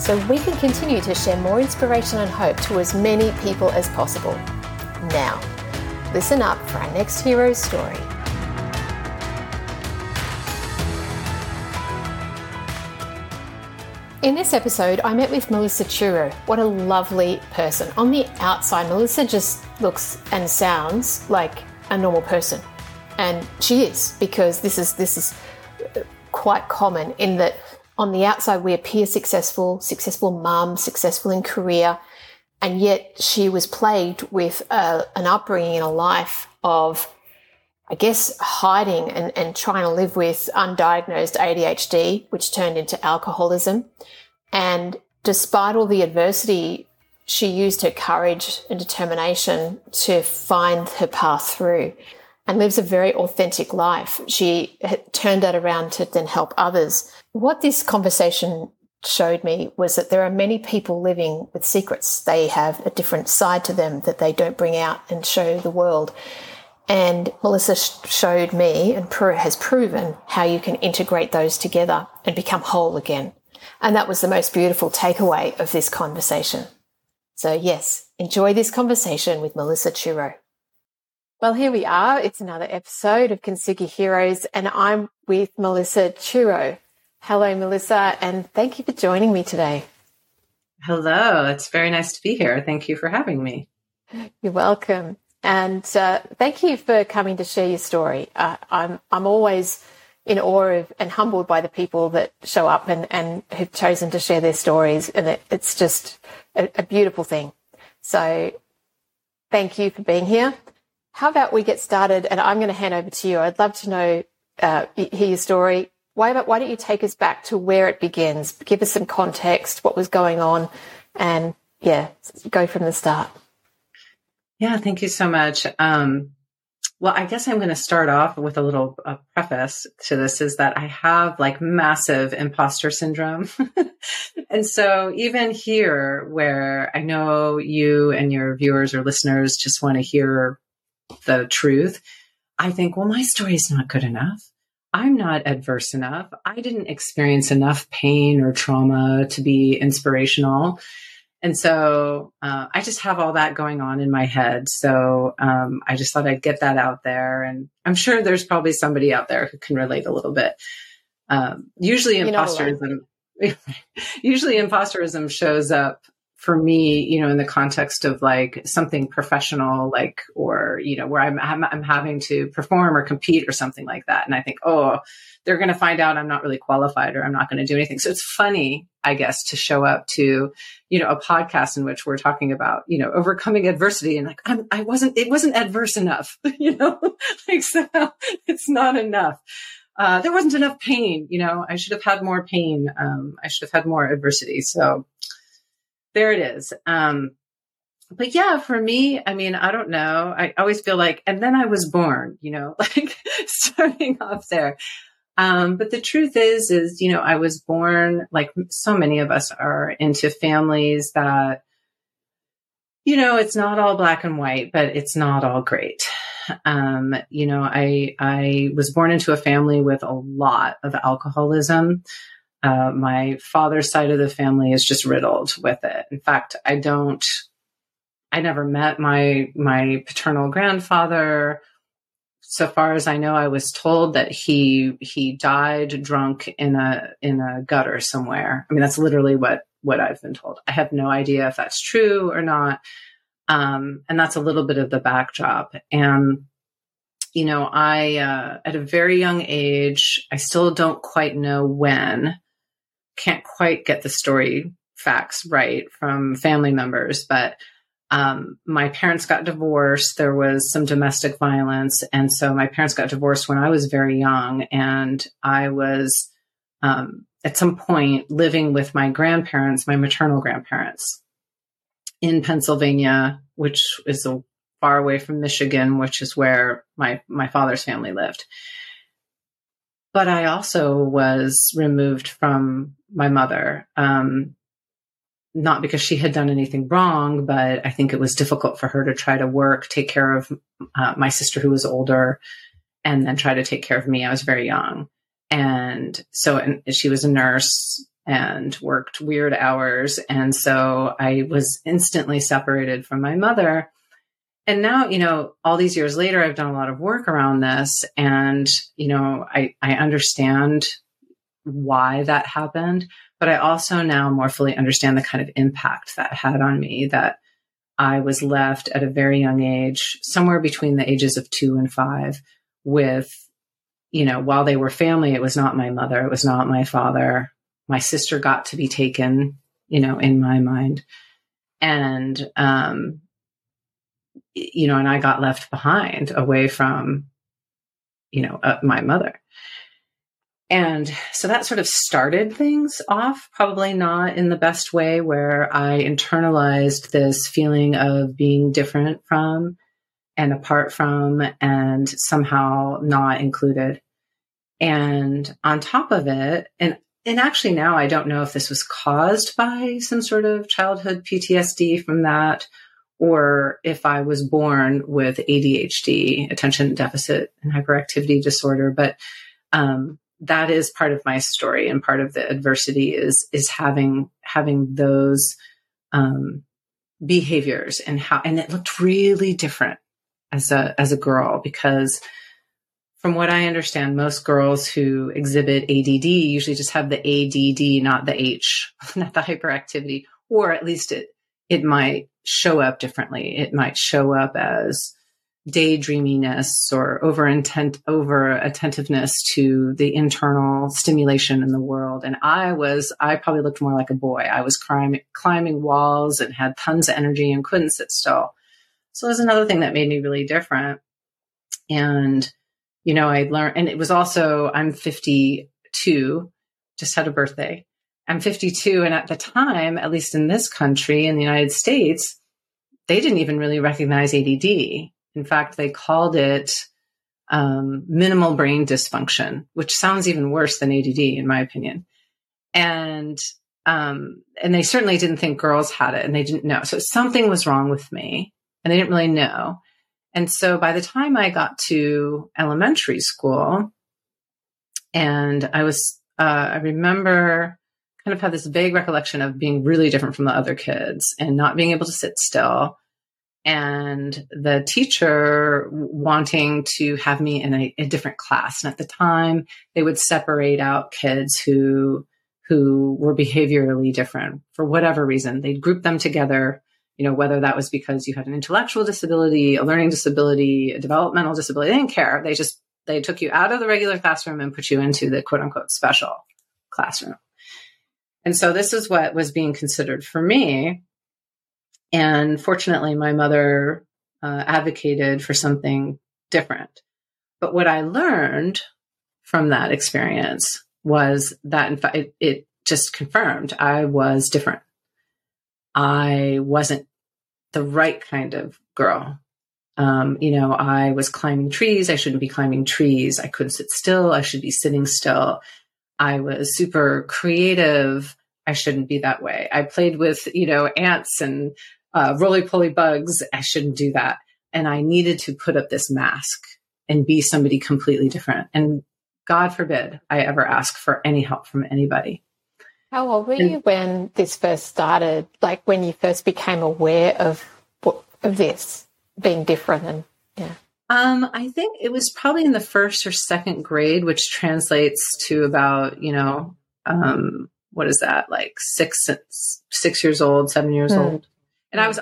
so we can continue to share more inspiration and hope to as many people as possible. Now, listen up for our next hero's story. In this episode, I met with Melissa Chureau. What a lovely person. On the outside, Melissa just looks and sounds like a normal person. And she is, because this is this is quite common in that on the outside we appear successful, successful mum, successful in career, and yet she was plagued with a, an upbringing and a life of I guess hiding and, and trying to live with undiagnosed ADHD, which turned into alcoholism. And despite all the adversity, she used her courage and determination to find her path through and lives a very authentic life. She turned that around to then help others. What this conversation showed me was that there are many people living with secrets. They have a different side to them that they don't bring out and show the world. And Melissa showed me and has proven how you can integrate those together and become whole again. And that was the most beautiful takeaway of this conversation. So yes, enjoy this conversation with Melissa Chureau. Well, here we are. It's another episode of Kintsugi Heroes and I'm with Melissa Chureau. Hello, Melissa, and thank you for joining me today. Hello. It's very nice to be here. Thank you for having me. You're welcome. And uh, thank you for coming to share your story. Uh, I'm I'm always in awe of and humbled by the people that show up and, and who've chosen to share their stories, and it, it's just a, a beautiful thing. So, thank you for being here. How about we get started? And I'm going to hand over to you. I'd love to know uh, hear your story. Why why don't you take us back to where it begins? Give us some context. What was going on, and yeah, go from the start. Yeah, thank you so much. Um, well, I guess I'm going to start off with a little uh, preface to this is that I have like massive imposter syndrome. and so even here where I know you and your viewers or listeners just want to hear the truth, I think, well, my story is not good enough. I'm not adverse enough. I didn't experience enough pain or trauma to be inspirational. And so uh, I just have all that going on in my head. So um, I just thought I'd get that out there. And I'm sure there's probably somebody out there who can relate a little bit. Um, usually imposterism, usually imposterism shows up for me, you know, in the context of like something professional, like, or, you know, where I'm, I'm, I'm having to perform or compete or something like that. And I think, oh, they're going to find out I'm not really qualified or I'm not going to do anything. So it's funny, I guess, to show up to, you know, a podcast in which we're talking about, you know, overcoming adversity and like, I'm, I wasn't, it wasn't adverse enough, you know, like, so it's not enough. Uh, there wasn't enough pain, you know, I should have had more pain. Um, I should have had more adversity. So, there it is. Um, but yeah, for me, I mean, I don't know. I always feel like, and then I was born, you know, like starting off there. Um, but the truth is, is, you know, I was born like so many of us are into families that, you know, it's not all black and white, but it's not all great. Um, you know, I, I was born into a family with a lot of alcoholism. Uh, my father's side of the family is just riddled with it. In fact, I don't, I never met my, my paternal grandfather. So far as I know, I was told that he, he died drunk in a, in a gutter somewhere. I mean, that's literally what, what I've been told. I have no idea if that's true or not. Um, and that's a little bit of the backdrop. And, you know, I, uh, at a very young age, I still don't quite know when, can't quite get the story facts right from family members, but um, my parents got divorced. There was some domestic violence. And so my parents got divorced when I was very young. And I was, um, at some point living with my grandparents, my maternal grandparents in Pennsylvania, which is a far away from Michigan, which is where my, my father's family lived. But I also was removed from my mother. Um, not because she had done anything wrong, but I think it was difficult for her to try to work, take care of uh, my sister who was older, and then try to take care of me. I was very young. And so and she was a nurse and worked weird hours. And so I was instantly separated from my mother. And now, you know, all these years later, I've done a lot of work around this. And, you know, I, I understand why that happened, but I also now more fully understand the kind of impact that had on me that I was left at a very young age, somewhere between the ages of two and five, with, you know, while they were family, it was not my mother, it was not my father. My sister got to be taken, you know, in my mind. And, um, you know, and I got left behind away from, you know, uh, my mother. And so that sort of started things off, probably not in the best way, where I internalized this feeling of being different from and apart from and somehow not included. And on top of it, and and actually now I don't know if this was caused by some sort of childhood PTSD from that or if I was born with ADHD, attention deficit and hyperactivity disorder, but um, that is part of my story and part of the adversity is is having having those um, behaviors and how and it looked really different as a as a girl because from what I understand, most girls who exhibit ADD usually just have the ADD, not the H, not the hyperactivity, or at least it it might show up differently. It might show up as daydreaminess or over intent, over attentiveness to the internal stimulation in the world. And I was, I probably looked more like a boy. I was climbing, climbing walls and had tons of energy and couldn't sit still. So there's another thing that made me really different. And, you know, I learned, and it was also, I'm 52, just had a birthday. I'm 52. And at the time, at least in this country, in the United States, they didn't even really recognize ADD. In fact, they called it um, minimal brain dysfunction, which sounds even worse than ADD, in my opinion. And um, and they certainly didn't think girls had it, and they didn't know. So something was wrong with me and they didn't really know. And so by the time I got to elementary school, and I was, uh, I remember kind of had this vague recollection of being really different from the other kids and not being able to sit still. And the teacher wanting to have me in a, a different class. And at the time, they would separate out kids who who were behaviorally different for whatever reason. They'd group them together you know, whether that was because you had an intellectual disability, a learning disability, a developmental disability, they didn't care. They just, they took you out of the regular classroom and put you into the quote unquote special classroom. And so this is what was being considered for me. And fortunately, my mother uh, advocated for something different. But what I learned from that experience was that, in fact, it, it just confirmed I was different. I wasn't the right kind of girl. Um, you know, I was climbing trees. I shouldn't be climbing trees. I couldn't sit still. I should be sitting still. I was super creative. I shouldn't be that way. I played with, you know, ants and uh, roly poly bugs. I shouldn't do that. And I needed to put up this mask and be somebody completely different. And God forbid I ever ask for any help from anybody. How old were you when this first started? Like when you first became aware of of this being different and yeah. Um, I think it was probably in the first or second grade, which translates to about you know, um, what is that like six six years old, seven years mm. old, and I was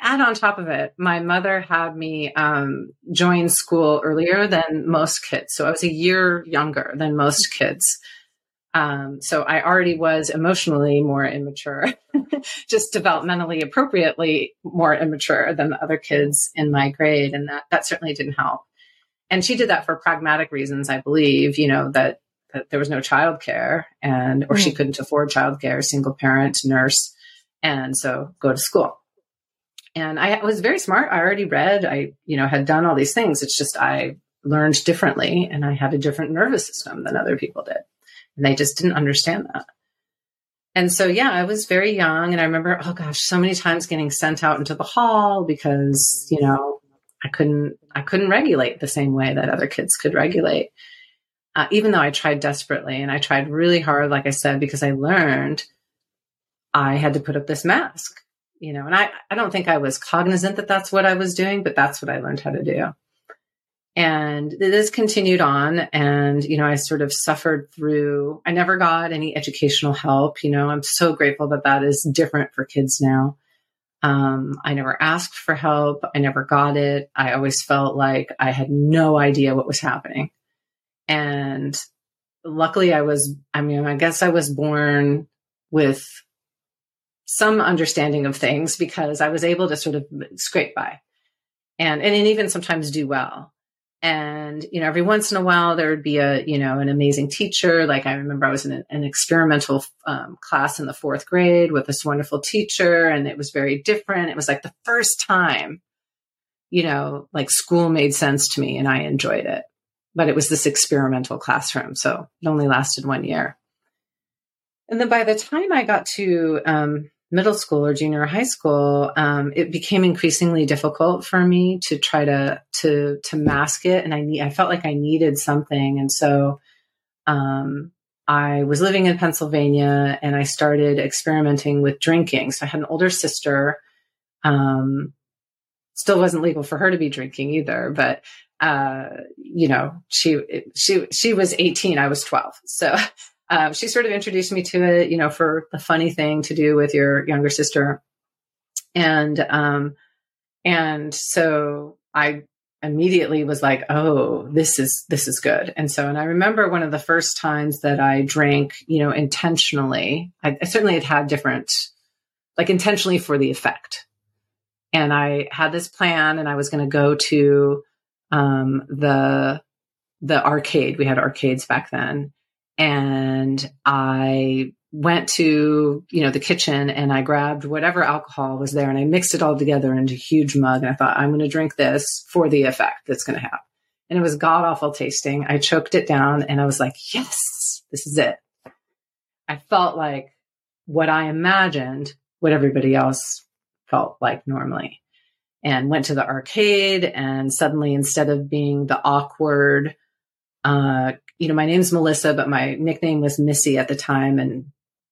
add on top of it, my mother had me um, join school earlier than most kids, so I was a year younger than most kids. Um, so I already was emotionally more immature, just developmentally appropriately more immature than the other kids in my grade. And that, that certainly didn't help. And she did that for pragmatic reasons, I believe, you know, that that there was no childcare and or mm. she couldn't afford childcare, single parent, nurse, and so go to school. And I was very smart. I already read. I, you know, had done all these things. It's just I learned differently and I had a different nervous system than other people did. And they just didn't understand that. And so, yeah, I was very young. And I remember, oh gosh, so many times getting sent out into the hall because, you know, I couldn't, I couldn't regulate the same way that other kids could regulate. Uh, even though I tried desperately and I tried really hard, like I said, because I learned I had to put up this mask, you know, and I, I don't think I was cognizant that that's what I was doing, but that's what I learned how to do. And this continued on. And, you know, I sort of suffered through, I never got any educational help. You know, I'm so grateful that that is different for kids now. Um, I never asked for help. I never got it. I always felt like I had no idea what was happening. And luckily I was, I mean, I guess I was born with some understanding of things because I was able to sort of scrape by and, and even sometimes do well. And, you know, every once in a while there would be a, you know, an amazing teacher. Like I remember I was in an experimental um, class in the fourth grade with this wonderful teacher and it was very different. It was like the first time, you know, like school made sense to me and I enjoyed it. But it was this experimental classroom. So it only lasted one year. And then by the time I got to um, middle school or junior high school, um, it became increasingly difficult for me to try to to to mask it, and I I felt like I needed something, and so um, I was living in Pennsylvania, and I started experimenting with drinking. So I had an older sister. Um, still wasn't legal for her to be drinking either, but uh, you know, she she she was 18, I was 12, so um, she sort of introduced me to it, you know, for the funny thing to do with your younger sister. And, um, and so I immediately was like, oh, this is, this is good. And so, and I remember one of the first times that I drank, you know, intentionally, I, I certainly had had different, like intentionally for the effect. And I had this plan and I was going to go to, um, the, the arcade. We had arcades back then and I went to, you know, the kitchen and I grabbed whatever alcohol was there and I mixed it all together into a huge mug. And I thought, I'm going to drink this for the effect that's going to have. And it was god awful tasting. I choked it down and I was like, yes, this is it. I felt like what I imagined, what everybody else felt like normally. And went to the arcade and suddenly instead of being the awkward, uh, you know, my name's Melissa, but my nickname was Missy at the time. And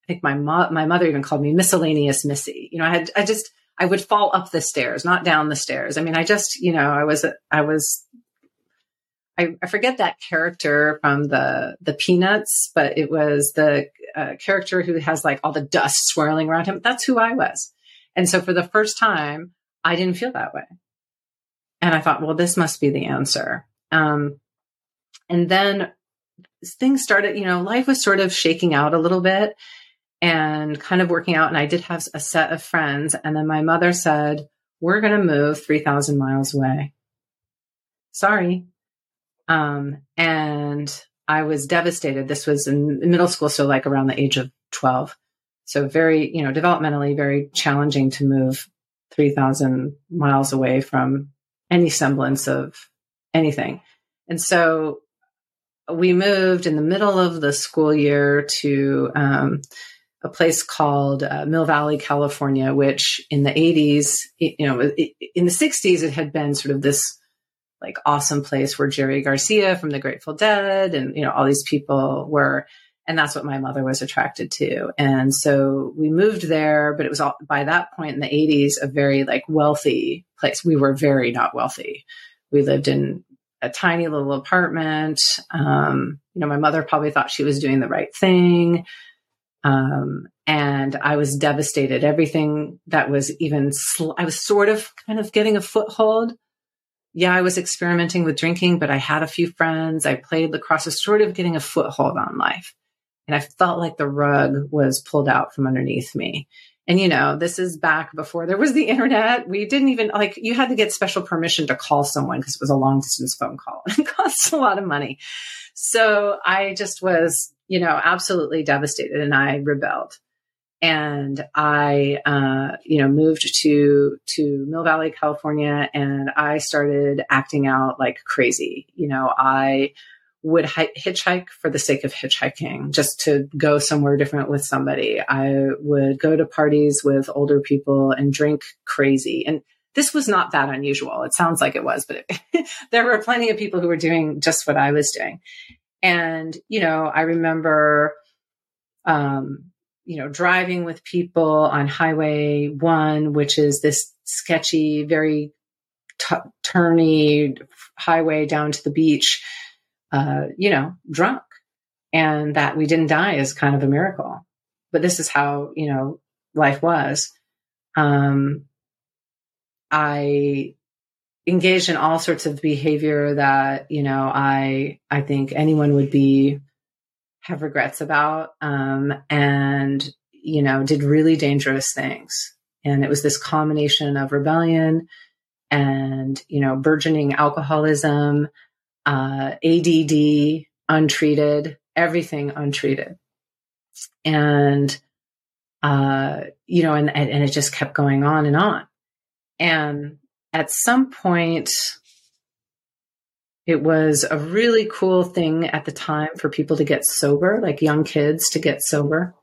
I think my mo- my mother even called me miscellaneous Missy. You know, I had, I just, I would fall up the stairs, not down the stairs. I mean, I just, you know, I was, I was, I, I forget that character from the, the Peanuts, but it was the uh, character who has like all the dust swirling around him. That's who I was. And so for the first time, I didn't feel that way. And I thought, well, this must be the answer. Um, and then things started, you know, life was sort of shaking out a little bit and kind of working out. And I did have a set of friends. And then my mother said, We're going to move 3,000 miles away. Sorry. Um, and I was devastated. This was in middle school, so like around the age of 12. So very, you know, developmentally very challenging to move 3,000 miles away from any semblance of anything. And so we moved in the middle of the school year to um, a place called uh, Mill Valley, California, which in the 80s, you know, in the 60s, it had been sort of this like awesome place where Jerry Garcia from the Grateful Dead and, you know, all these people were. And that's what my mother was attracted to. And so we moved there, but it was all, by that point in the 80s, a very like wealthy place. We were very not wealthy. We lived in a tiny little apartment. Um, you know, my mother probably thought she was doing the right thing. Um, and I was devastated. Everything that was even, sl- I was sort of kind of getting a foothold. Yeah, I was experimenting with drinking, but I had a few friends. I played lacrosse, I was sort of getting a foothold on life. And I felt like the rug was pulled out from underneath me. And you know, this is back before there was the internet. We didn't even like you had to get special permission to call someone because it was a long distance phone call. And it costs a lot of money. So I just was, you know, absolutely devastated and I rebelled. And I, uh, you know, moved to, to Mill Valley, California, and I started acting out like crazy. You know, I would hi- hitchhike for the sake of hitchhiking, just to go somewhere different with somebody. I would go to parties with older people and drink crazy. And this was not that unusual. It sounds like it was, but it, there were plenty of people who were doing just what I was doing. And, you know, I remember, um, you know, driving with people on Highway One, which is this sketchy, very t- turny highway down to the beach uh, you know, drunk. And that we didn't die is kind of a miracle. But this is how, you know, life was. Um, I engaged in all sorts of behavior that, you know, I, I think anyone would be, have regrets about. Um, and, you know, did really dangerous things. And it was this combination of rebellion and, you know, burgeoning alcoholism, uh, ADD untreated, everything untreated. And, uh, you know, and, and it just kept going on and on. And at some point, it was a really cool thing at the time for people to get sober, like young kids to get sober.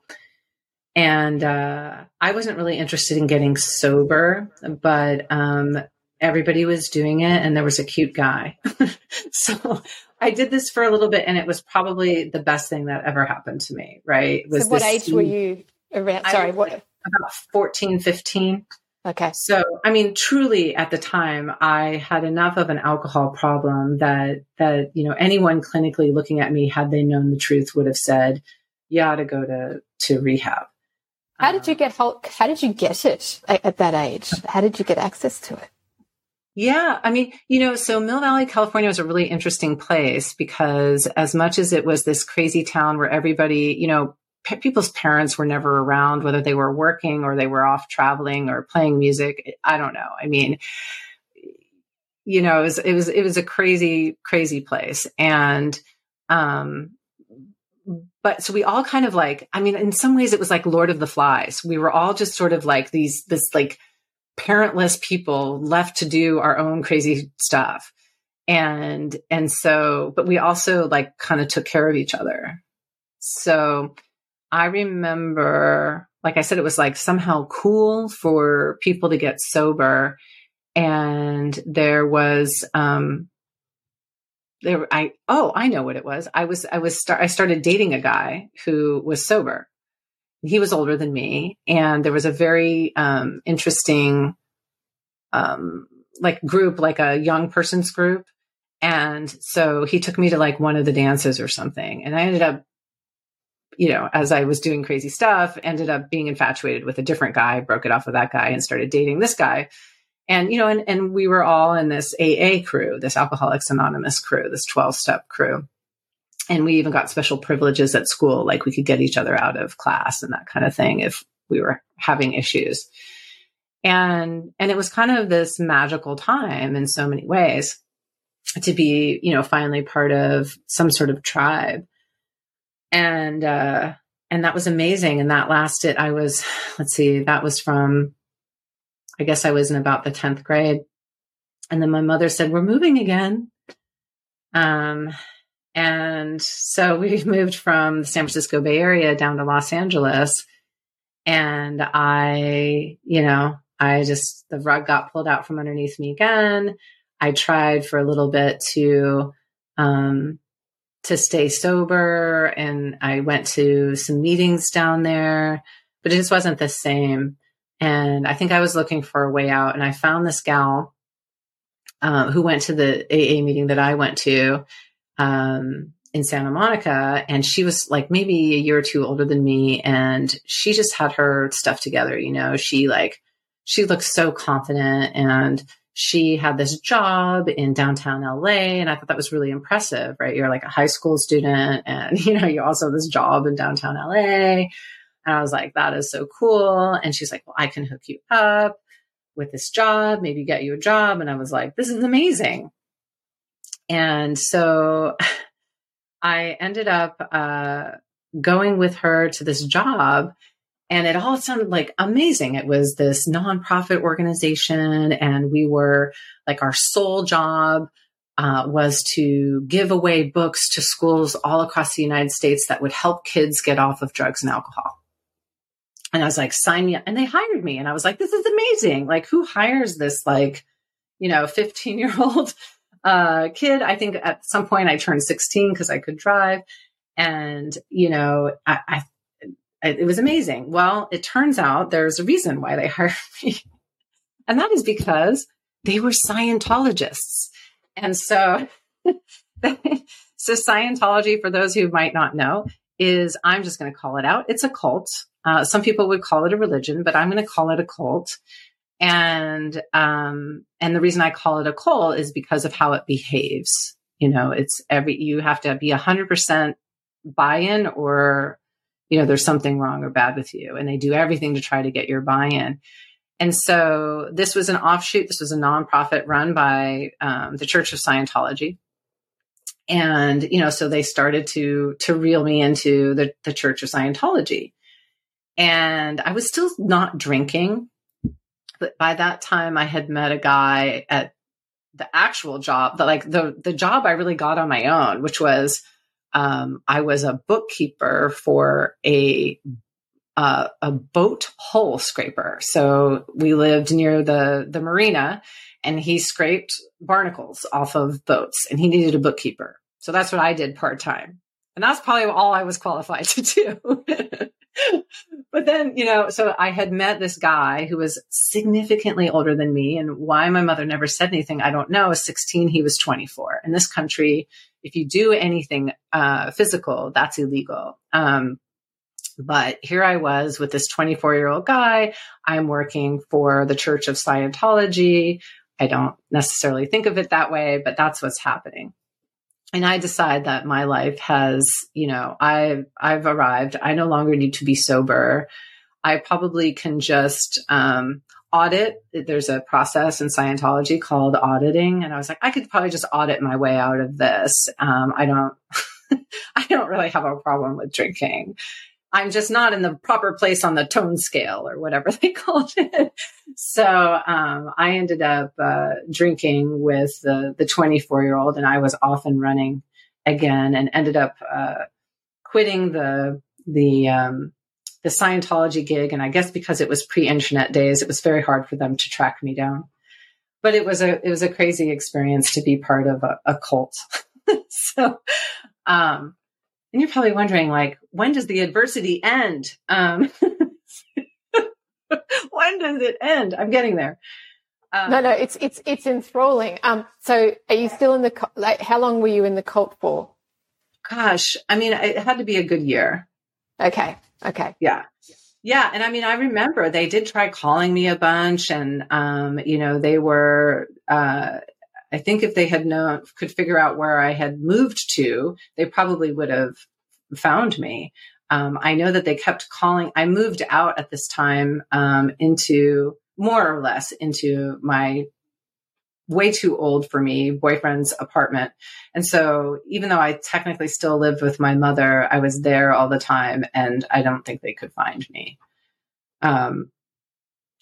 And uh, I wasn't really interested in getting sober, but um, everybody was doing it and there was a cute guy. so I did this for a little bit and it was probably the best thing that ever happened to me, right? Was so what age were you around? Sorry, what? About 14, 15. Okay. So, I mean, truly at the time, I had enough of an alcohol problem that, that, you know, anyone clinically looking at me, had they known the truth, would have said, you ought to go to, to rehab. How did you um, get, how, how did you get it at that age? How did you get access to it? Yeah. I mean, you know, so Mill Valley, California was a really interesting place because as much as it was this crazy town where everybody, you know, people's parents were never around, whether they were working or they were off traveling or playing music. I don't know. I mean, you know, it was, it was, it was a crazy, crazy place. And, um, but so we all kind of like, I mean, in some ways it was like Lord of the Flies. We were all just sort of like these, this like, parentless people left to do our own crazy stuff. And, and so, but we also like kind of took care of each other. So I remember, like I said, it was like somehow cool for people to get sober. And there was, um, there, I, oh, I know what it was. I was, I was, start, I started dating a guy who was sober he was older than me and there was a very um, interesting um, like group like a young person's group. And so he took me to like one of the dances or something. And i ended up you know as i was doing crazy stuff ended up being infatuated with a different guy broke it off with that guy and started dating this guy. And you know and, and we were all in this aa crew this alcoholics anonymous crew this 12 step crew and we even got special privileges at school like we could get each other out of class and that kind of thing if we were having issues. And and it was kind of this magical time in so many ways to be you know finally part of some sort of tribe. And uh and that was amazing. And that lasted i was let's see that was from i guess i was in about the 10th grade. And then my mother said we're moving again. Um and so we moved from the San Francisco Bay Area down to Los Angeles. And I, you know, I just, the rug got pulled out from underneath me again. I tried for a little bit to, um, to stay sober and I went to some meetings down there, but it just wasn't the same. And I think I was looking for a way out and I found this gal, uh, who went to the AA meeting that I went to um, in Santa Monica, and she was like maybe a year or two older than me, and she just had her stuff together. You know, she like she looked so confident, and she had this job in downtown LA, and I thought that was really impressive. Right, you're like a high school student, and you know you also have this job in downtown LA. And I was like, that is so cool. And she's like, well, I can hook you up with this job, maybe get you a job. And I was like, this is amazing. And so I ended up uh, going with her to this job. And it all sounded like amazing. It was this nonprofit organization, and we were like our sole job uh, was to give away books to schools all across the United States that would help kids get off of drugs and alcohol. And I was like, sign me up. And they hired me. And I was like, this is amazing. Like, who hires this, like, you know, 15 year old uh, kid? I think at some point I turned 16 because I could drive. And, you know, I, I, it was amazing. Well, it turns out there's a reason why they hired me. And that is because they were Scientologists. And so, so Scientology, for those who might not know, is I'm just going to call it out. It's a cult. Uh, some people would call it a religion, but I'm going to call it a cult. And um, and the reason I call it a cult is because of how it behaves. You know, it's every you have to be hundred percent buy-in, or you know, there's something wrong or bad with you, and they do everything to try to get your buy-in. And so this was an offshoot. This was a nonprofit run by um, the Church of Scientology and you know so they started to to reel me into the, the church of scientology and i was still not drinking but by that time i had met a guy at the actual job the like the the job i really got on my own which was um, i was a bookkeeper for a uh, a boat hull scraper so we lived near the the marina and he scraped barnacles off of boats and he needed a bookkeeper. So that's what I did part time. And that's probably all I was qualified to do. but then, you know, so I had met this guy who was significantly older than me. And why my mother never said anything, I don't know. 16, he was 24. In this country, if you do anything uh, physical, that's illegal. Um, but here I was with this 24 year old guy. I'm working for the Church of Scientology. I don't necessarily think of it that way, but that's what's happening. And I decide that my life has, you know, I've I've arrived. I no longer need to be sober. I probably can just um, audit. There's a process in Scientology called auditing, and I was like, I could probably just audit my way out of this. Um, I don't, I don't really have a problem with drinking, I'm just not in the proper place on the tone scale or whatever they called it. So um, I ended up uh, drinking with the the 24 year old, and I was off and running again, and ended up uh, quitting the the um, the Scientology gig. And I guess because it was pre internet days, it was very hard for them to track me down. But it was a it was a crazy experience to be part of a, a cult. so um, and you're probably wondering, like, when does the adversity end? Um, when does it end? I'm getting there. Um, no, no, it's it's it's enthralling. Um, so are you still in the like? How long were you in the cult for? Gosh, I mean, it had to be a good year. Okay. Okay. Yeah. Yeah. And I mean, I remember they did try calling me a bunch and, um, you know, they were, uh, I think if they had known, could figure out where I had moved to, they probably would have found me. Um, I know that they kept calling. I moved out at this time um, into more or less into my way too old for me boyfriend's apartment. And so even though I technically still lived with my mother, I was there all the time and I don't think they could find me. Um,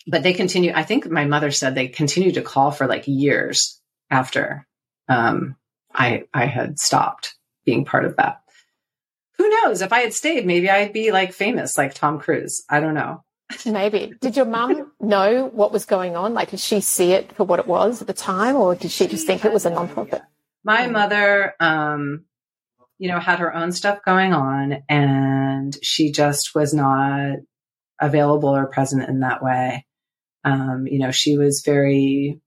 but they continue. I think my mother said they continued to call for like years after um, I I had stopped being part of that. Who knows? If I had stayed, maybe I'd be like famous, like Tom Cruise. I don't know. Maybe. Did your mum know what was going on? Like, did she see it for what it was at the time, or did she just think it was a nonprofit? My mother, um, you know, had her own stuff going on, and she just was not available or present in that way. Um, you know, she was very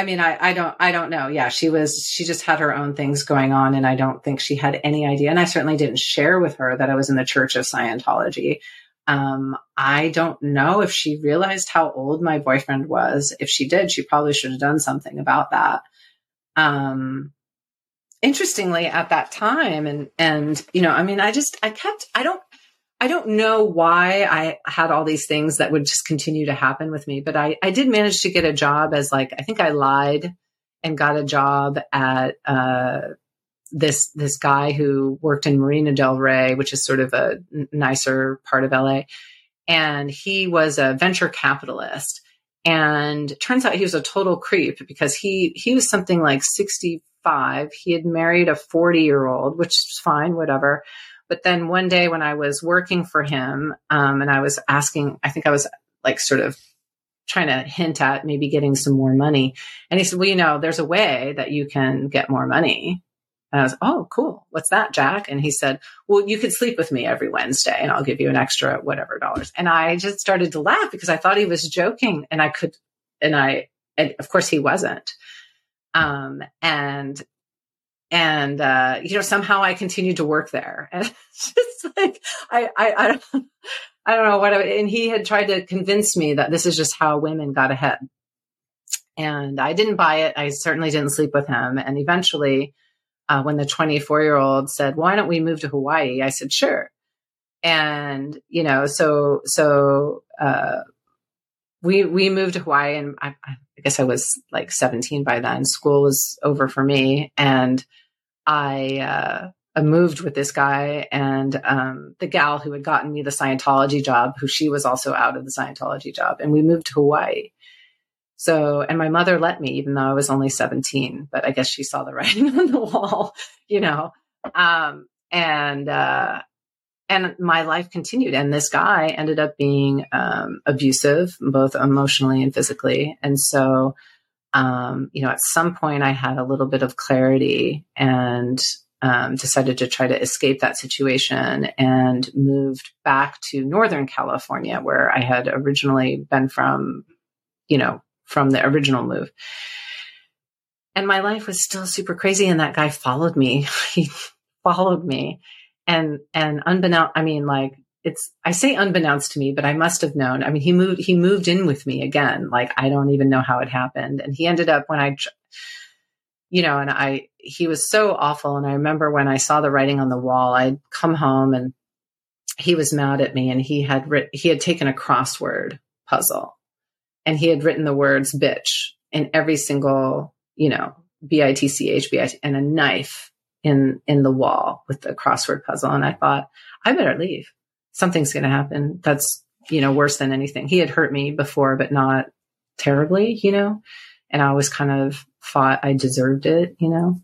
I mean, I, I don't, I don't know. Yeah, she was, she just had her own things going on, and I don't think she had any idea. And I certainly didn't share with her that I was in the Church of Scientology. Um, I don't know if she realized how old my boyfriend was. If she did, she probably should have done something about that. Um, interestingly, at that time, and and you know, I mean, I just, I kept, I don't, I don't know why I had all these things that would just continue to happen with me, but I, I did manage to get a job as like, I think I lied and got a job at, uh, this, this guy who worked in Marina Del Rey, which is sort of a nicer part of LA. And he was a venture capitalist. And turns out he was a total creep because he, he was something like 65. He had married a 40 year old, which is fine, whatever but then one day when I was working for him, um, and I was asking, I think I was like sort of trying to hint at maybe getting some more money. And he said, well, you know, there's a way that you can get more money. And I was, oh, cool. What's that, Jack? And he said, well, you could sleep with me every Wednesday and I'll give you an extra whatever dollars. And I just started to laugh because I thought he was joking and I could, and I, and of course he wasn't. Um, and and uh, you know somehow I continued to work there, and it's just like I I I don't, I don't know what. I, and he had tried to convince me that this is just how women got ahead, and I didn't buy it. I certainly didn't sleep with him, and eventually, uh, when the 24 year old said, "Why don't we move to Hawaii?" I said, "Sure," and you know, so so. Uh, we we moved to Hawaii, and I, I guess I was like 17 by then. School was over for me, and I, uh, I moved with this guy and um, the gal who had gotten me the Scientology job, who she was also out of the Scientology job, and we moved to Hawaii. So, and my mother let me, even though I was only 17, but I guess she saw the writing on the wall, you know. Um, and uh, and my life continued, and this guy ended up being um, abusive, both emotionally and physically, and so um, you know, at some point I had a little bit of clarity and um, decided to try to escape that situation and moved back to Northern California, where I had originally been from, you know, from the original move. And my life was still super crazy. And that guy followed me. he followed me. And, and unbeknownst, I mean, like it's I say unbeknownst to me, but I must have known. I mean, he moved he moved in with me again. Like I don't even know how it happened, and he ended up when I, you know, and I he was so awful. And I remember when I saw the writing on the wall, I'd come home and he was mad at me, and he had writ- he had taken a crossword puzzle, and he had written the words "bitch" in every single you know B I T C H B I T and a knife in in the wall with the crossword puzzle, and I thought I better leave something's going to happen that's, you know, worse than anything. He had hurt me before, but not terribly, you know, and I always kind of thought I deserved it, you know.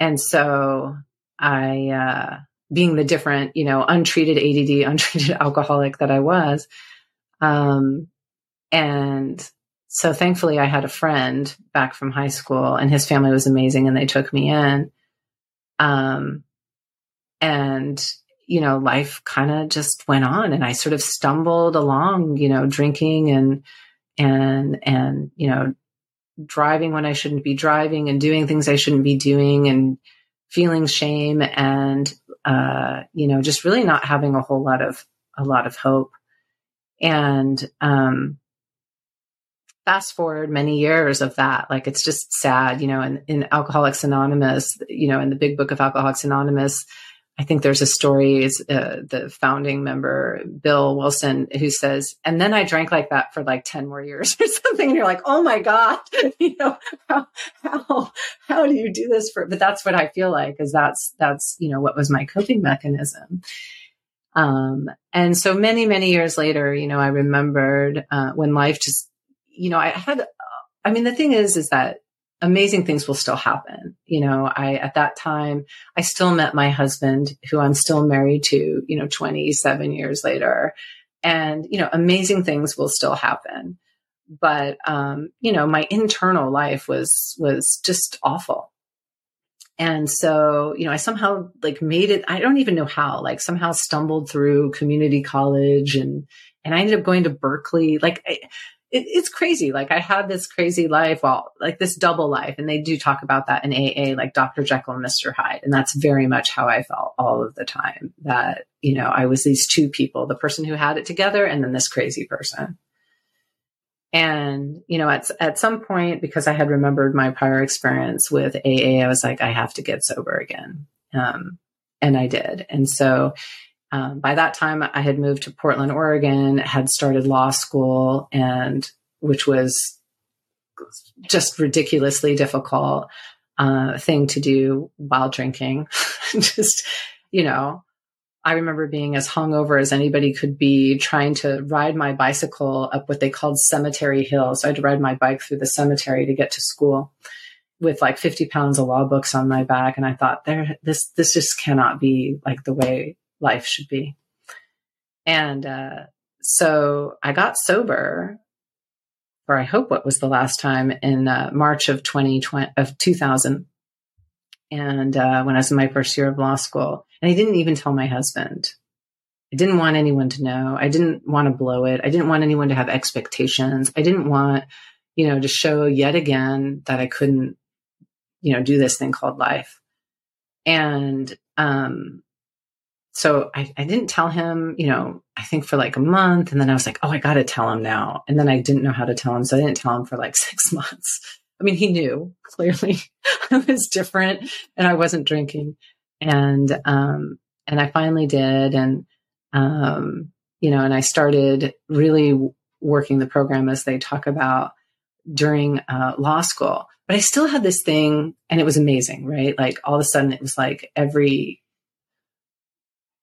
And so I, uh, being the different, you know, untreated ADD, untreated alcoholic that I was, um, and so thankfully I had a friend back from high school and his family was amazing and they took me in. Um, and you know, life kind of just went on and I sort of stumbled along, you know, drinking and, and, and, you know, driving when I shouldn't be driving and doing things I shouldn't be doing and feeling shame and, uh, you know, just really not having a whole lot of, a lot of hope. And, um, fast forward many years of that like it's just sad you know in, in alcoholics anonymous you know in the big book of alcoholics anonymous I think there's a story, is uh, the founding member, Bill Wilson, who says, and then I drank like that for like 10 more years or something. And you're like, oh my God, you know, how, how, how do you do this for, but that's what I feel like is that's, that's, you know, what was my coping mechanism. Um, and so many, many years later, you know, I remembered, uh, when life just, you know, I had, I mean, the thing is, is that amazing things will still happen. You know, I, at that time, I still met my husband who I'm still married to, you know, 27 years later. And, you know, amazing things will still happen. But, um, you know, my internal life was, was just awful. And so, you know, I somehow like made it, I don't even know how, like somehow stumbled through community college and, and I ended up going to Berkeley. Like, I, it, it's crazy. Like I had this crazy life, well, like this double life. And they do talk about that in AA, like Dr. Jekyll and Mr. Hyde. And that's very much how I felt all of the time that, you know, I was these two people, the person who had it together and then this crazy person. And, you know, at, at some point, because I had remembered my prior experience with AA, I was like, I have to get sober again. Um, and I did. And so, um, by that time, I had moved to Portland, Oregon, had started law school, and which was just ridiculously difficult uh, thing to do while drinking. just, you know, I remember being as hungover as anybody could be, trying to ride my bicycle up what they called Cemetery Hill. So I had to ride my bike through the cemetery to get to school with like 50 pounds of law books on my back. And I thought, there, this, this just cannot be like the way life should be. And uh, so I got sober, or I hope what was the last time in uh, March of 2020 of 2000, and uh, when I was in my first year of law school, and I didn't even tell my husband. I didn't want anyone to know. I didn't want to blow it. I didn't want anyone to have expectations. I didn't want, you know, to show yet again that I couldn't, you know, do this thing called life. And um, so I, I, didn't tell him, you know, I think for like a month. And then I was like, oh, I got to tell him now. And then I didn't know how to tell him. So I didn't tell him for like six months. I mean, he knew clearly I was different and I wasn't drinking. And, um, and I finally did. And, um, you know, and I started really working the program as they talk about during uh, law school. But I still had this thing, and it was amazing, right? Like all of a sudden, it was like every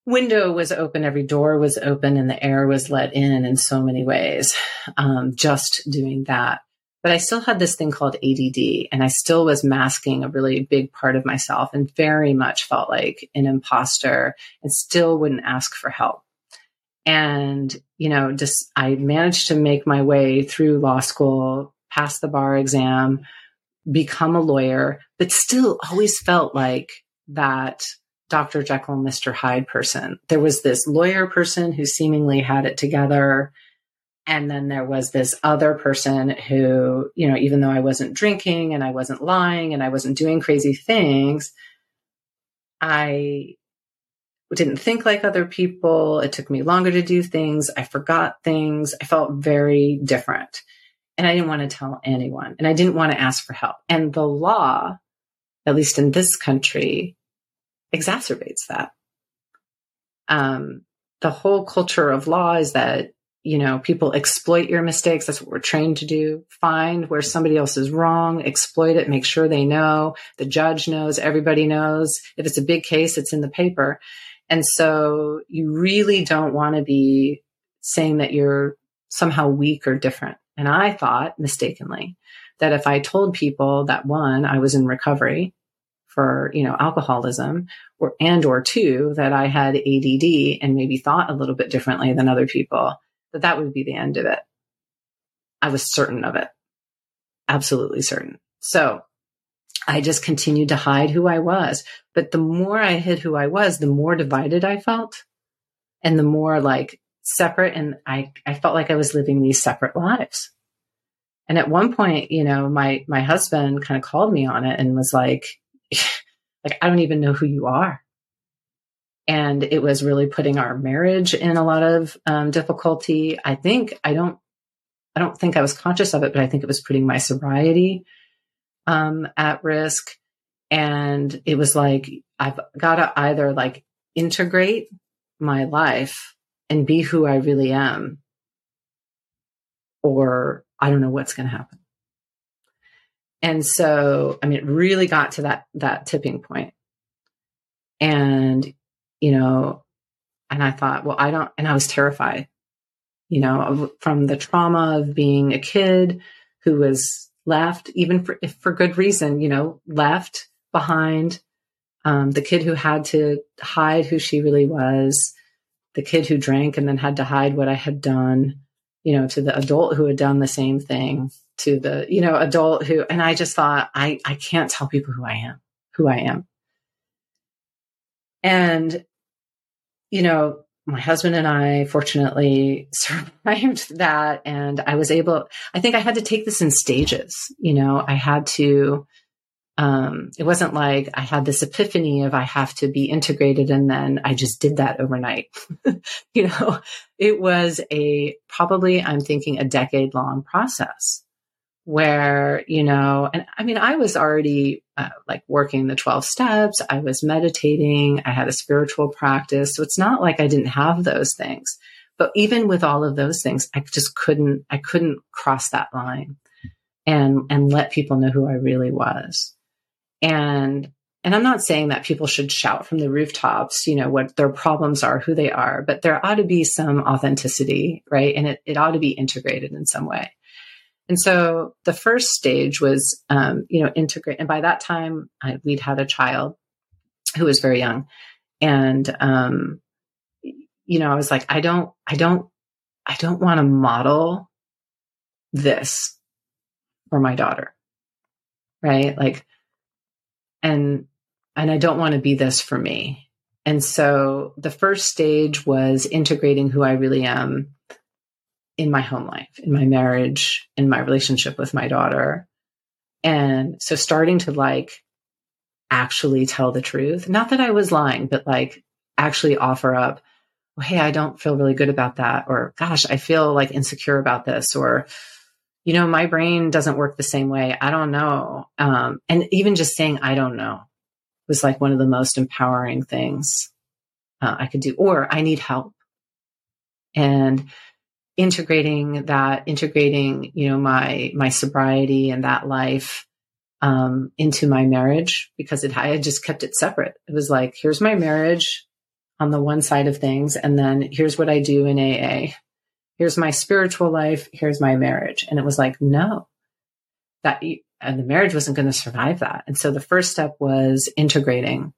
window was open, every door was open, and the air was let in in so many ways. Um, just doing that. But I still had this thing called ADD, and I still was masking a really big part of myself and very much felt like an imposter and still wouldn't ask for help. And, you know, just I managed to make my way through law school, pass the bar exam, become a lawyer, but still always felt like that Dr. Jekyll and Mr. Hyde person. There was this lawyer person who seemingly had it together. And then there was this other person who, you know, even though I wasn't drinking and I wasn't lying and I wasn't doing crazy things, I didn't think like other people. It took me longer to do things. I forgot things. I felt very different. And I didn't want to tell anyone and I didn't want to ask for help. And the law, at least in this country, exacerbates that. Um, the whole culture of law is that, you know, people exploit your mistakes. That's what we're trained to do. Find where somebody else is wrong, exploit it, make sure they know. The judge knows, everybody knows. If it's a big case, it's in the paper. And so you really don't want to be saying that you're somehow weak or different. And I thought mistakenly that if I told people that one, I was in recovery for, you know, alcoholism or, and or two, that I had ADD and maybe thought a little bit differently than other people, that that would be the end of it. I was certain of it. Absolutely certain. So I just continued to hide who I was. But the more I hid who I was, the more divided I felt and the more like separate. And I, I felt like I was living these separate lives. And at one point, you know, my, my husband kind of called me on it and was like, like, I don't even know who you are. And it was really putting our marriage in a lot of um, difficulty. I think I don't, I don't think I was conscious of it, but I think it was putting my sobriety um, at risk. And it was like, I've got to either like integrate my life and be who I really am, or I don't know what's going to happen. And so, I mean, it really got to that, that tipping point. And, you know, and I thought, well, I don't, and I was terrified, you know, from the trauma of being a kid who was left, even for, for good reason, you know, left behind, um, the kid who had to hide who she really was, the kid who drank and then had to hide what I had done, you know, to the adult who had done the same thing to the, you know, adult who, and I just thought, I, I can't tell people who I am, who I am. And, you know, my husband and I fortunately survived that. And I was able, I think I had to take this in stages. You know, I had to, um, it wasn't like I had this epiphany of I have to be integrated and then I just did that overnight. you know, it was a probably, I'm thinking, a decade long process where, you know, and I mean, I was already uh, like working the 12 steps. I was meditating. I had a spiritual practice. So it's not like I didn't have those things. But even with all of those things, I just couldn't, I couldn't cross that line and, and let people know who I really was. And, and I'm not saying that people should shout from the rooftops, you know, what their problems are, who they are, but there ought to be some authenticity, right? And it, it ought to be integrated in some way. And so the first stage was, um, you know, integrate. And by that time, I, we'd had a child who was very young, and um, you know, I was like, I don't, I don't, I don't want to model this for my daughter, right? Like, and and I don't want to be this for me. And so the first stage was integrating who I really am in my home life, in my marriage, in my relationship with my daughter. And so starting to like actually tell the truth, not that I was lying, but like actually offer up, well, hey, I don't feel really good about that. Or gosh, I feel like insecure about this. Or, you know, my brain doesn't work the same way. I don't know. Um, and even just saying, I don't know was like one of the most empowering things uh, I could do. Or I need help. And integrating that, integrating, you know, my, my sobriety and that life, um, into my marriage because it, I had just kept it separate. It was like, here's my marriage on the one side of things. And then here's what I do in AA. Here's my spiritual life. Here's my marriage. And it was like, no, that, and the marriage wasn't going to survive that. And so the first step was integrating,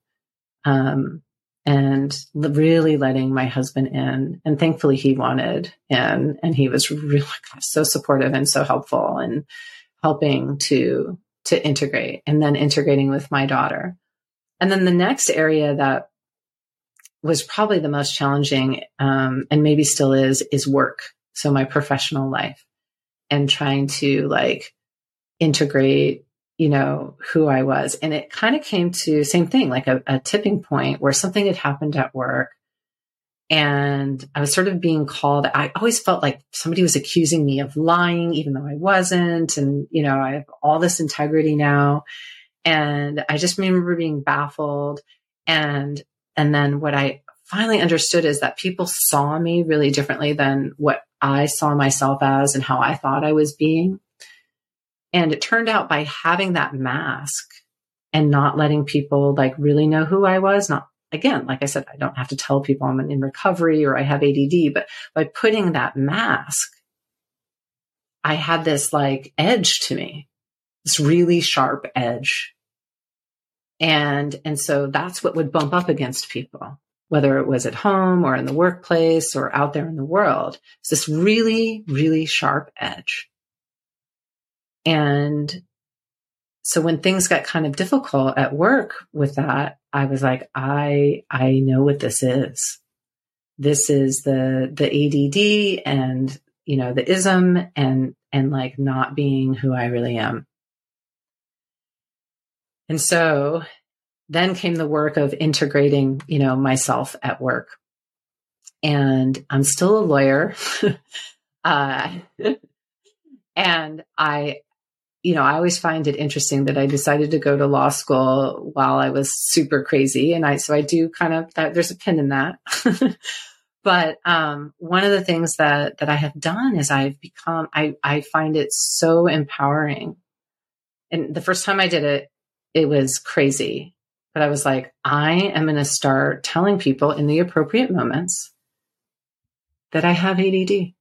um, and really letting my husband in. And thankfully he wanted in and he was really so supportive and so helpful and helping to, to integrate and then integrating with my daughter. And then the next area that was probably the most challenging, um, and maybe still is, is work. So my professional life and trying to like integrate you know, who I was. And it kind of came to same thing, like a, a, tipping point where something had happened at work. And I was sort of being called. I always felt like somebody was accusing me of lying, even though I wasn't. And, you know, I have all this integrity now. And I just remember being baffled. And, and then what I finally understood is that people saw me really differently than what I saw myself as and how I thought I was being. And it turned out by having that mask and not letting people like really know who I was, not again, like I said, I don't have to tell people I'm in recovery or I have ADD, but by putting that mask, I had this like edge to me, this really sharp edge. And, and so that's what would bump up against people, whether it was at home or in the workplace or out there in the world. It's this really, really sharp edge. And so when things got kind of difficult at work with that, I was like, I, I know what this is. This is the, the ADD and, you know, the ism and, and like not being who I really am. And so then came the work of integrating, you know, myself at work. And I'm still a lawyer. uh, and I you know, I always find it interesting that I decided to go to law school while I was super crazy. And I, so I do kind of, there's a pin in that. but, um, one of the things that, that I have done is I've become, I, I find it so empowering. And the first time I did it, it was crazy, but I was like, I am going to start telling people in the appropriate moments that I have ADD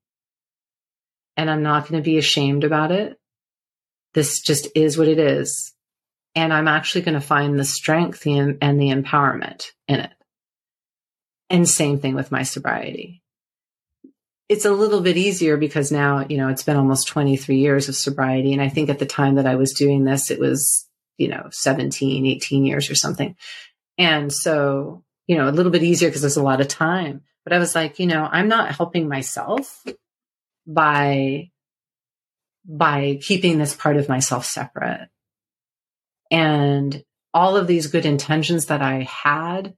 and I'm not going to be ashamed about it. This just is what it is. And I'm actually going to find the strength and the empowerment in it. And same thing with my sobriety. It's a little bit easier because now, you know, it's been almost 23 years of sobriety. And I think at the time that I was doing this, it was, you know, 17, 18 years or something. And so, you know, a little bit easier because there's a lot of time. But I was like, you know, I'm not helping myself by by keeping this part of myself separate. And all of these good intentions that I had,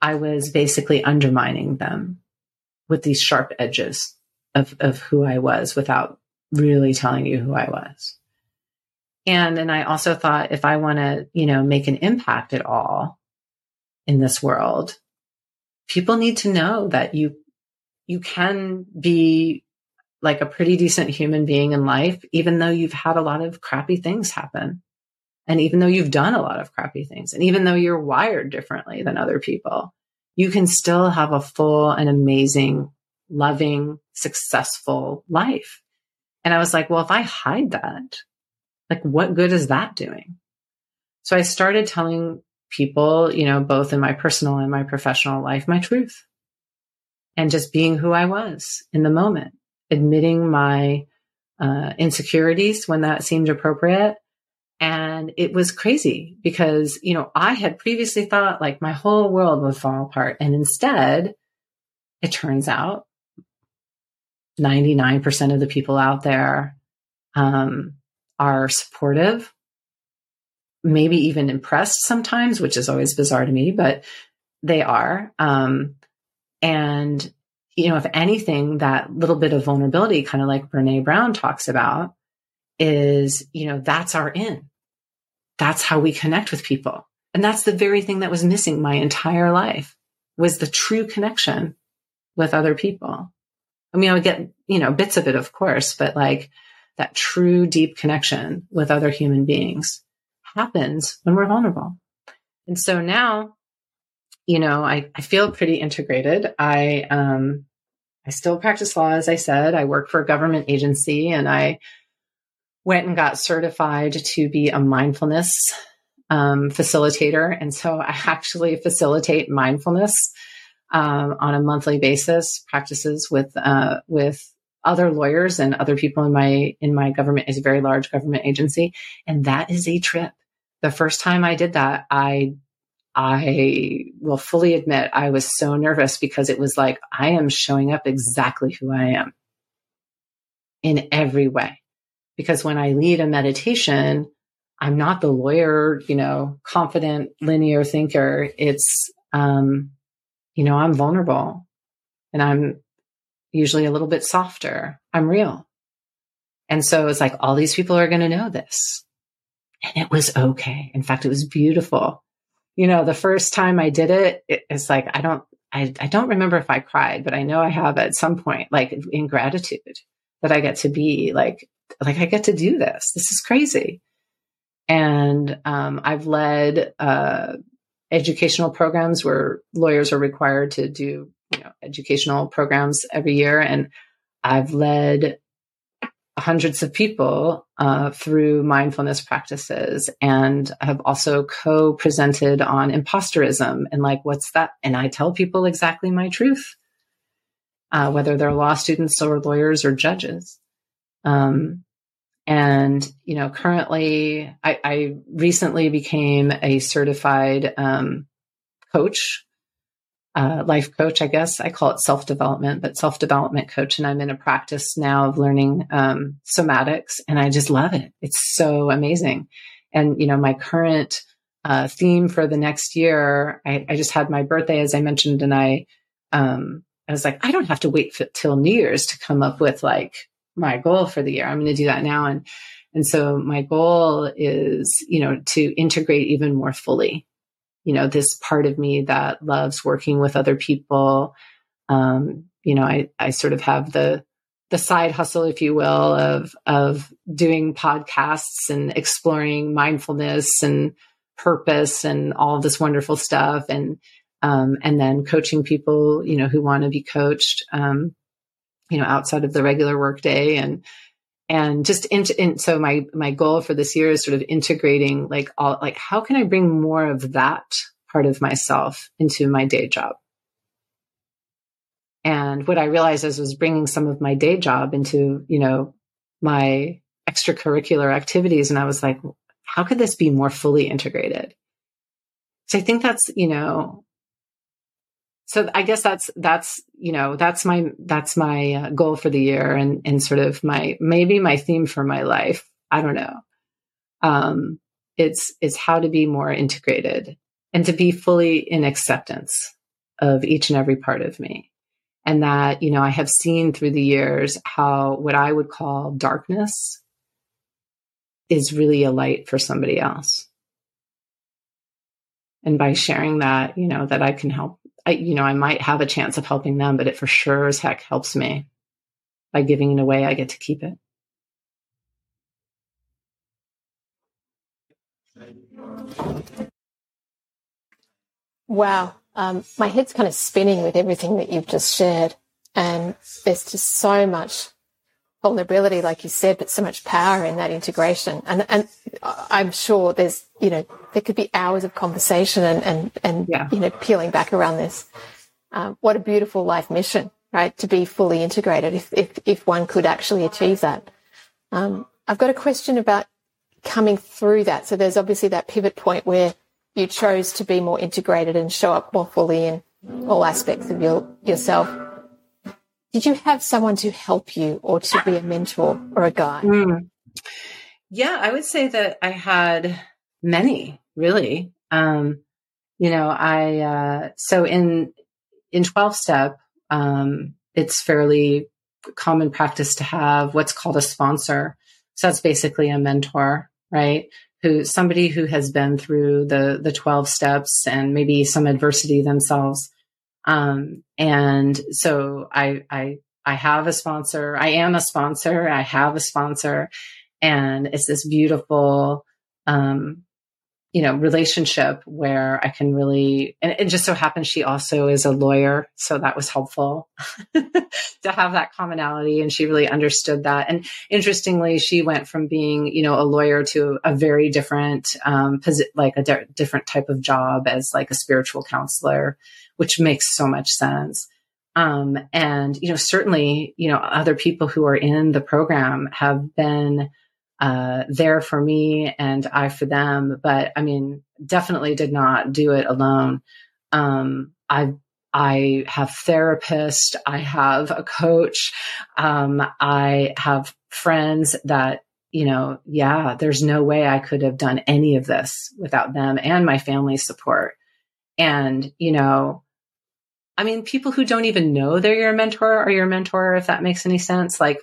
I was basically undermining them with these sharp edges of, of who I was without really telling you who I was. And and I also thought if I want to, you know, make an impact at all in this world, people need to know that you you can be like a pretty decent human being in life even though you've had a lot of crappy things happen. And even though you've done a lot of crappy things and even though you're wired differently than other people, you can still have a full and amazing, loving, successful life. And I was like, well, if I hide that, like what good is that doing? So I started telling people, you know, both in my personal and my professional life, my truth and just being who I was in the moment, admitting my uh, insecurities when that seemed appropriate. And it was crazy because, you know, I had previously thought like my whole world would fall apart. And instead, it turns out 99% of the people out there um, are supportive, maybe even impressed sometimes, which is always bizarre to me, but they are. Um, and, you know, if anything, that little bit of vulnerability, kind of like Brene Brown talks about, is, you know, that's our in. That's how we connect with people. And that's the very thing that was missing my entire life was the true connection with other people. I mean, I would get, you know, bits of it, of course, but like that true deep connection with other human beings happens when we're vulnerable. And so now, you know, I, I feel pretty integrated. I, um, I still practice law, as I said. I work for a government agency and I went and got certified to be a mindfulness um, facilitator. And so I actually facilitate mindfulness um, on a monthly basis, practices with uh, with other lawyers and other people in my in my government is a very large government agency, and that is a trip. The first time I did that, I I will fully admit I was so nervous because it was like I am showing up exactly who I am in every way. Because when I lead a meditation, I'm not the lawyer, you know, confident linear thinker. It's um, you know, I'm vulnerable and I'm usually a little bit softer. I'm real. And so it's like all these people are going to know this. And it was okay. In fact, it was beautiful. You know, the first time I did it, it's like, I don't, I, I don't remember if I cried, but I know I have at some point, like in gratitude that I get to be like, like I get to do this. This is crazy. And um, I've led uh, educational programs where lawyers are required to do you know educational programs every year and i've led hundreds of people uh, through mindfulness practices and have also co-presented on imposterism and like what's that? And i tell people exactly my truth uh, whether they're law students or lawyers or judges. Um, and, you know, currently I, I recently became a certified um, coach, uh, life coach, I guess. I call it self development, but self development coach. And I'm in a practice now of learning um, somatics and I just love it. It's so amazing. And, you know, my current uh, theme for the next year, I, I, just had my birthday, as I mentioned, and I, um, I was like, I don't have to wait f- till New Year's to come up with like my goal for the year. I'm going to do that now. And, and so my goal is, you know, to integrate even more fully, you know, this part of me that loves working with other people. Um, you know, I, I sort of have the, the side hustle, if you will, of, of doing podcasts and exploring mindfulness and purpose and all this wonderful stuff. And, um, and then coaching people, you know, who want to be coached. Um, you know, outside of the regular workday and, and just in, in, so my my goal for this year is sort of integrating like all like how can I bring more of that part of myself into my day job. And what I realized is was bringing some of my day job into you know my extracurricular activities, and I was like, how could this be more fully integrated? So I think that's you know so I guess that's that's you know that's my that's my uh, goal for the year and and sort of my maybe my theme for my life. I don't know. Um, it's it's how to be more integrated and to be fully in acceptance of each and every part of me. And that, you know, I have seen through the years how what I would call darkness is really a light for somebody else. And by sharing that, you know, that I can help, I, you know, I might have a chance of helping them, but it for sure as heck helps me. By giving it away, I get to keep it. Wow. Um, my head's kind of spinning with everything that you've just shared. And there's just so much vulnerability, like you said, but so much power in that integration. And, and I'm sure there's, you know, there could be hours of conversation and, and, and yeah. you know, peeling back around this. Um, what a beautiful life mission, right? To be fully integrated if, if, if one could actually achieve that. Um, I've got a question about coming through that. So there's obviously that pivot point where you chose to be more integrated and show up more fully in all aspects of your, yourself. Did you have someone to help you or to be a mentor or a guide? Mm. Yeah, I would say that I had many, really. Um, you know, I, uh, so in, in 12 step, um, it's fairly common practice to have what's called a sponsor. So that's basically a mentor, right? who somebody who has been through the the 12 steps and maybe some adversity themselves um, and so I, I I have a sponsor. I am a sponsor. I have a sponsor, and it's this beautiful um, you know, relationship where I can really, and it just so happens she also is a lawyer. So that was helpful to have that commonality. And she really understood that. And interestingly, she went from being, you know, a lawyer to a very different, um, posi- like a di- different type of job as like a spiritual counselor, which makes so much sense. Um, and, you know, certainly, you know, other people who are in the program have been, uh, there for me and I for them. But I mean, definitely did not do it alone. Um, I I have therapists. I have a coach. Um, I have friends that you know, yeah, there's no way I could have done any of this without them and my family's support. And, you know, I mean, people who don't even know they're your mentor or your mentor, if that makes any sense. Like,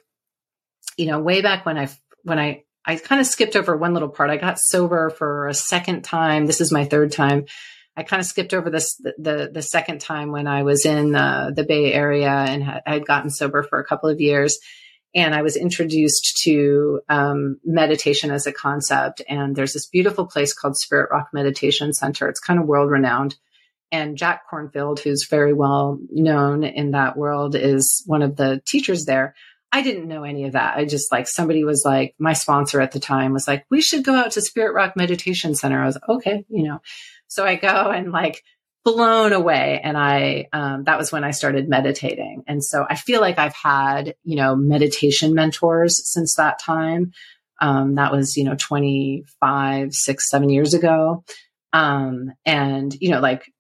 you know, way back when I when I, I kind of skipped over one little part. I got sober for a second time. This is my third time. I kind of skipped over this the the, second time when I was in uh, the Bay Area and had, gotten sober for a couple of years, and I was introduced to um, meditation as a concept. And there's this beautiful place called Spirit Rock Meditation Center. It's kind of world renowned. And Jack Kornfield, who's very well known in that world, is one of the teachers there. I didn't know any of that. I just like somebody was like, my sponsor at the time was like, we should go out to Spirit Rock Meditation Center. I was like, okay, you know. So I go and like blown away. And I, um, that was when I started meditating. And so I feel like I've had, you know, meditation mentors since that time. Um, that was, you know, 25, six, seven years ago. Um, and, you know, like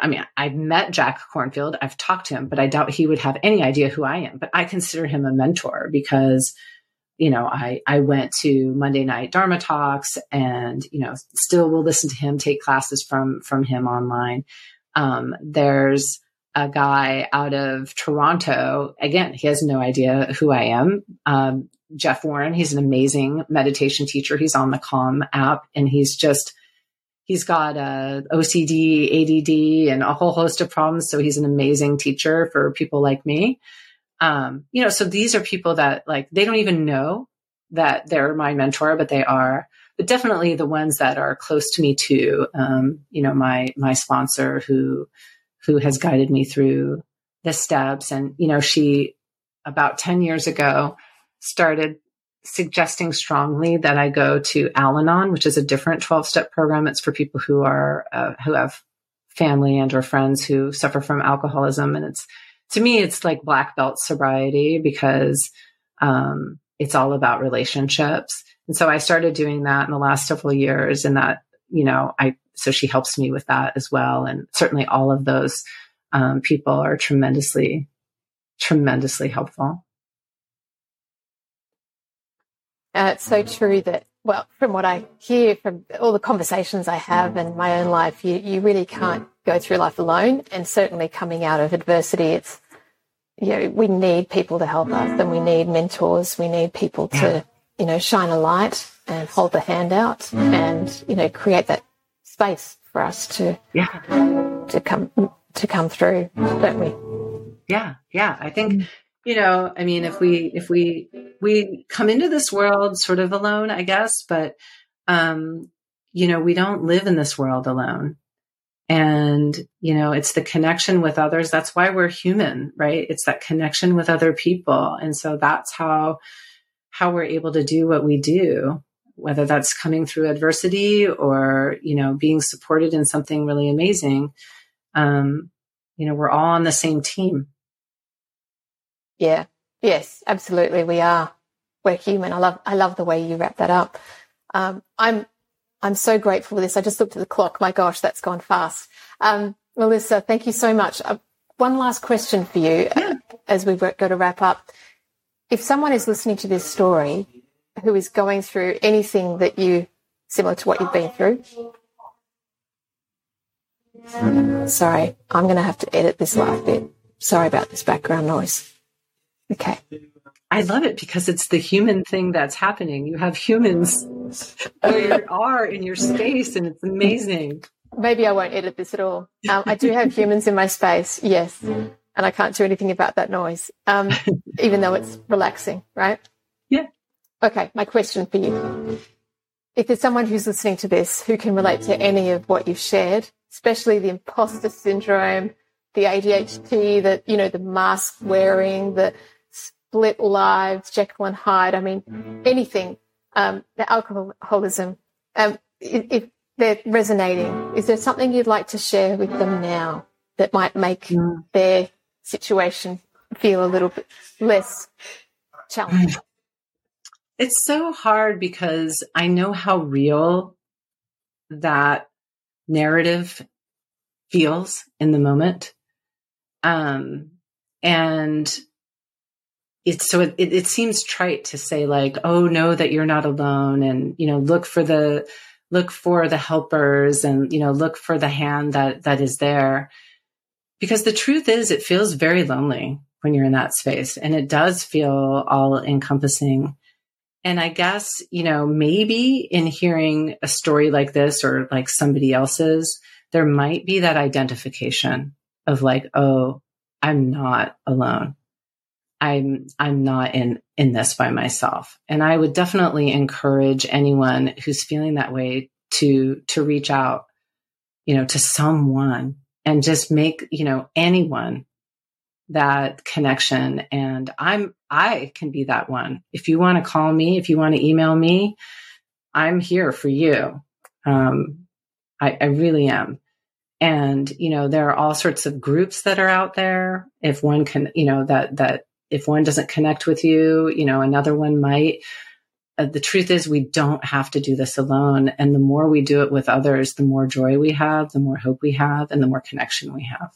I mean, I've met Jack Kornfield, I've talked to him, but I doubt he would have any idea who I am. But I consider him a mentor because, you know, I, I went to Monday night Dharma talks and, you know, still will listen to him, take classes from, from him online. Um, there's a guy out of Toronto. Again, he has no idea who I am. Um, Jeff Warren, he's an amazing meditation teacher. He's on the Calm app and he's just, he's got uh, OCD, ADD, and a whole host of problems. So he's an amazing teacher for people like me. Um, you know, so these are people that like they don't even know that they're my mentor, but they are. But definitely the ones that are close to me too. Um, you know, my my sponsor who who has guided me through the steps, and you know, she about ten years ago started suggesting strongly that I go to Al Anon, which is a different 12 step program. It's for people who are, uh, who have family and or friends who suffer from alcoholism. And it's, to me, it's like black belt sobriety because, um, it's all about relationships. And so I started doing that in the last several years and that, you know, I, so she helps me with that as well. And certainly all of those, um, people are tremendously, tremendously helpful. Uh, it's so true that, well, from what I hear from all the conversations I have in my own life, you, you really can't go through life alone. And certainly coming out of adversity, it's you know, we need people to help us and we need mentors. We need people to, you know, shine a light and hold the hand out and, you know, create that space for us to, yeah, to come, to come through, don't we? Yeah. Yeah. I think, you know, I mean, if we, if we, we come into this world sort of alone, I guess, but, um, you know, we don't live in this world alone. And, you know, it's the connection with others. That's why we're human, right? It's that connection with other people. And so that's how, how we're able to do what we do, whether that's coming through adversity or, you know, being supported in something really amazing. Um, you know, we're all on the same team. Yeah. Yes, absolutely. We are. We're human. I love, I love the way you wrap that up. Um, I'm I'm so grateful for this. I just looked at the clock. My gosh, that's gone fast. Um, Melissa, thank you so much. Uh, one last question for you uh, as we go to wrap up. If someone is listening to this story who is going through anything that you, similar to what you've been through, sorry, I'm going to have to edit this last bit. Sorry about this background noise. Okay. I love it because it's the human thing that's happening. You have humans where you are in your space, and it's amazing. Maybe I won't edit this at all. Um, I do have humans in my space, yes, and I can't do anything about that noise, um, even though it's relaxing, right? Yeah. Okay, my question for you. If there's someone who's listening to this who can relate to any of what you've shared, especially the imposter syndrome, the ADHD, that, you know, the mask wearing, the split lives, Jekyll and Hyde. I mean, anything. Um, the alcoholism. Um, if, they're resonating, is there something you'd like to share with them now that might make mm. their situation feel a little bit less challenging? It's so hard because I know how real that narrative feels in the moment. Um, and it's so it, it seems trite to say like oh know that you're not alone and you know look for the look for the helpers and you know look for the hand that that is there. Because the truth is it feels very lonely when you're in that space and it does feel all encompassing. And i guess you know maybe in hearing a story like this or like somebody else's there might be that identification of like oh i'm not alone I'm I'm not in in this by myself. And I would definitely encourage anyone who's feeling that way to to reach out, you know, to someone and just make, you know, anyone that connection and I'm I can be that one. If you want to call me, if you want to email me, I'm here for you. Um I, I really am. And, you know, there are all sorts of groups that are out there. If one can, you know, that, that if one doesn't connect with you, you know, another one might. Uh, the truth is, we don't have to do this alone. And the more we do it with others, the more joy we have, the more hope we have, and the more connection we have.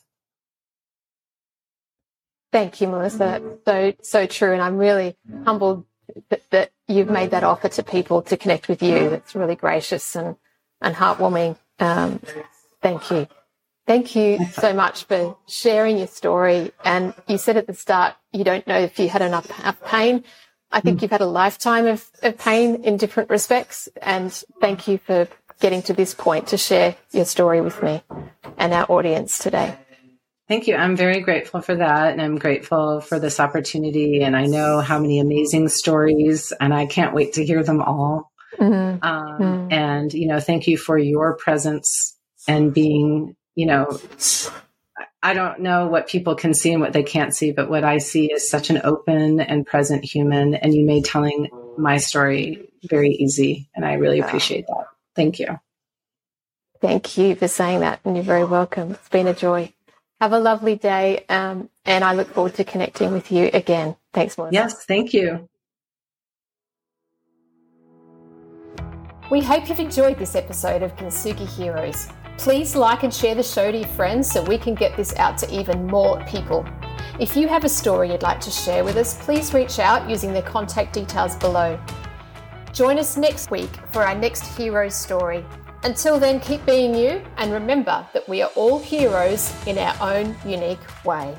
Thank you, Melissa. So, so true. And I'm really humbled that, that you've made that offer to people to connect with you. That's really gracious and, and heartwarming. Um, thank you. Thank you so much for sharing your story. And you said at the start, you don't know if you had enough pain. I think mm. you've had a lifetime of, of pain in different respects. And thank you for getting to this point to share your story with me and our audience today. Thank you. I'm very grateful for that. And I'm grateful for this opportunity. And I know how many amazing stories, and I can't wait to hear them all. Mm-hmm. Um, mm. And, you know, thank you for your presence and being you know, I don't know what people can see and what they can't see, but what I see is such an open and present human. And you made telling my story very easy. And I really appreciate that. Thank you. Thank you for saying that. And you're very welcome. It's been a joy. Have a lovely day. Um, and I look forward to connecting with you again. Thanks, Melissa. Yes, thank you. We hope you've enjoyed this episode of Kintsugi Heroes. Please like and share the show to your friends so we can get this out to even more people. If you have a story you'd like to share with us, please reach out using the contact details below. Join us next week for our next hero story. Until then, keep being you and remember that we are all heroes in our own unique way.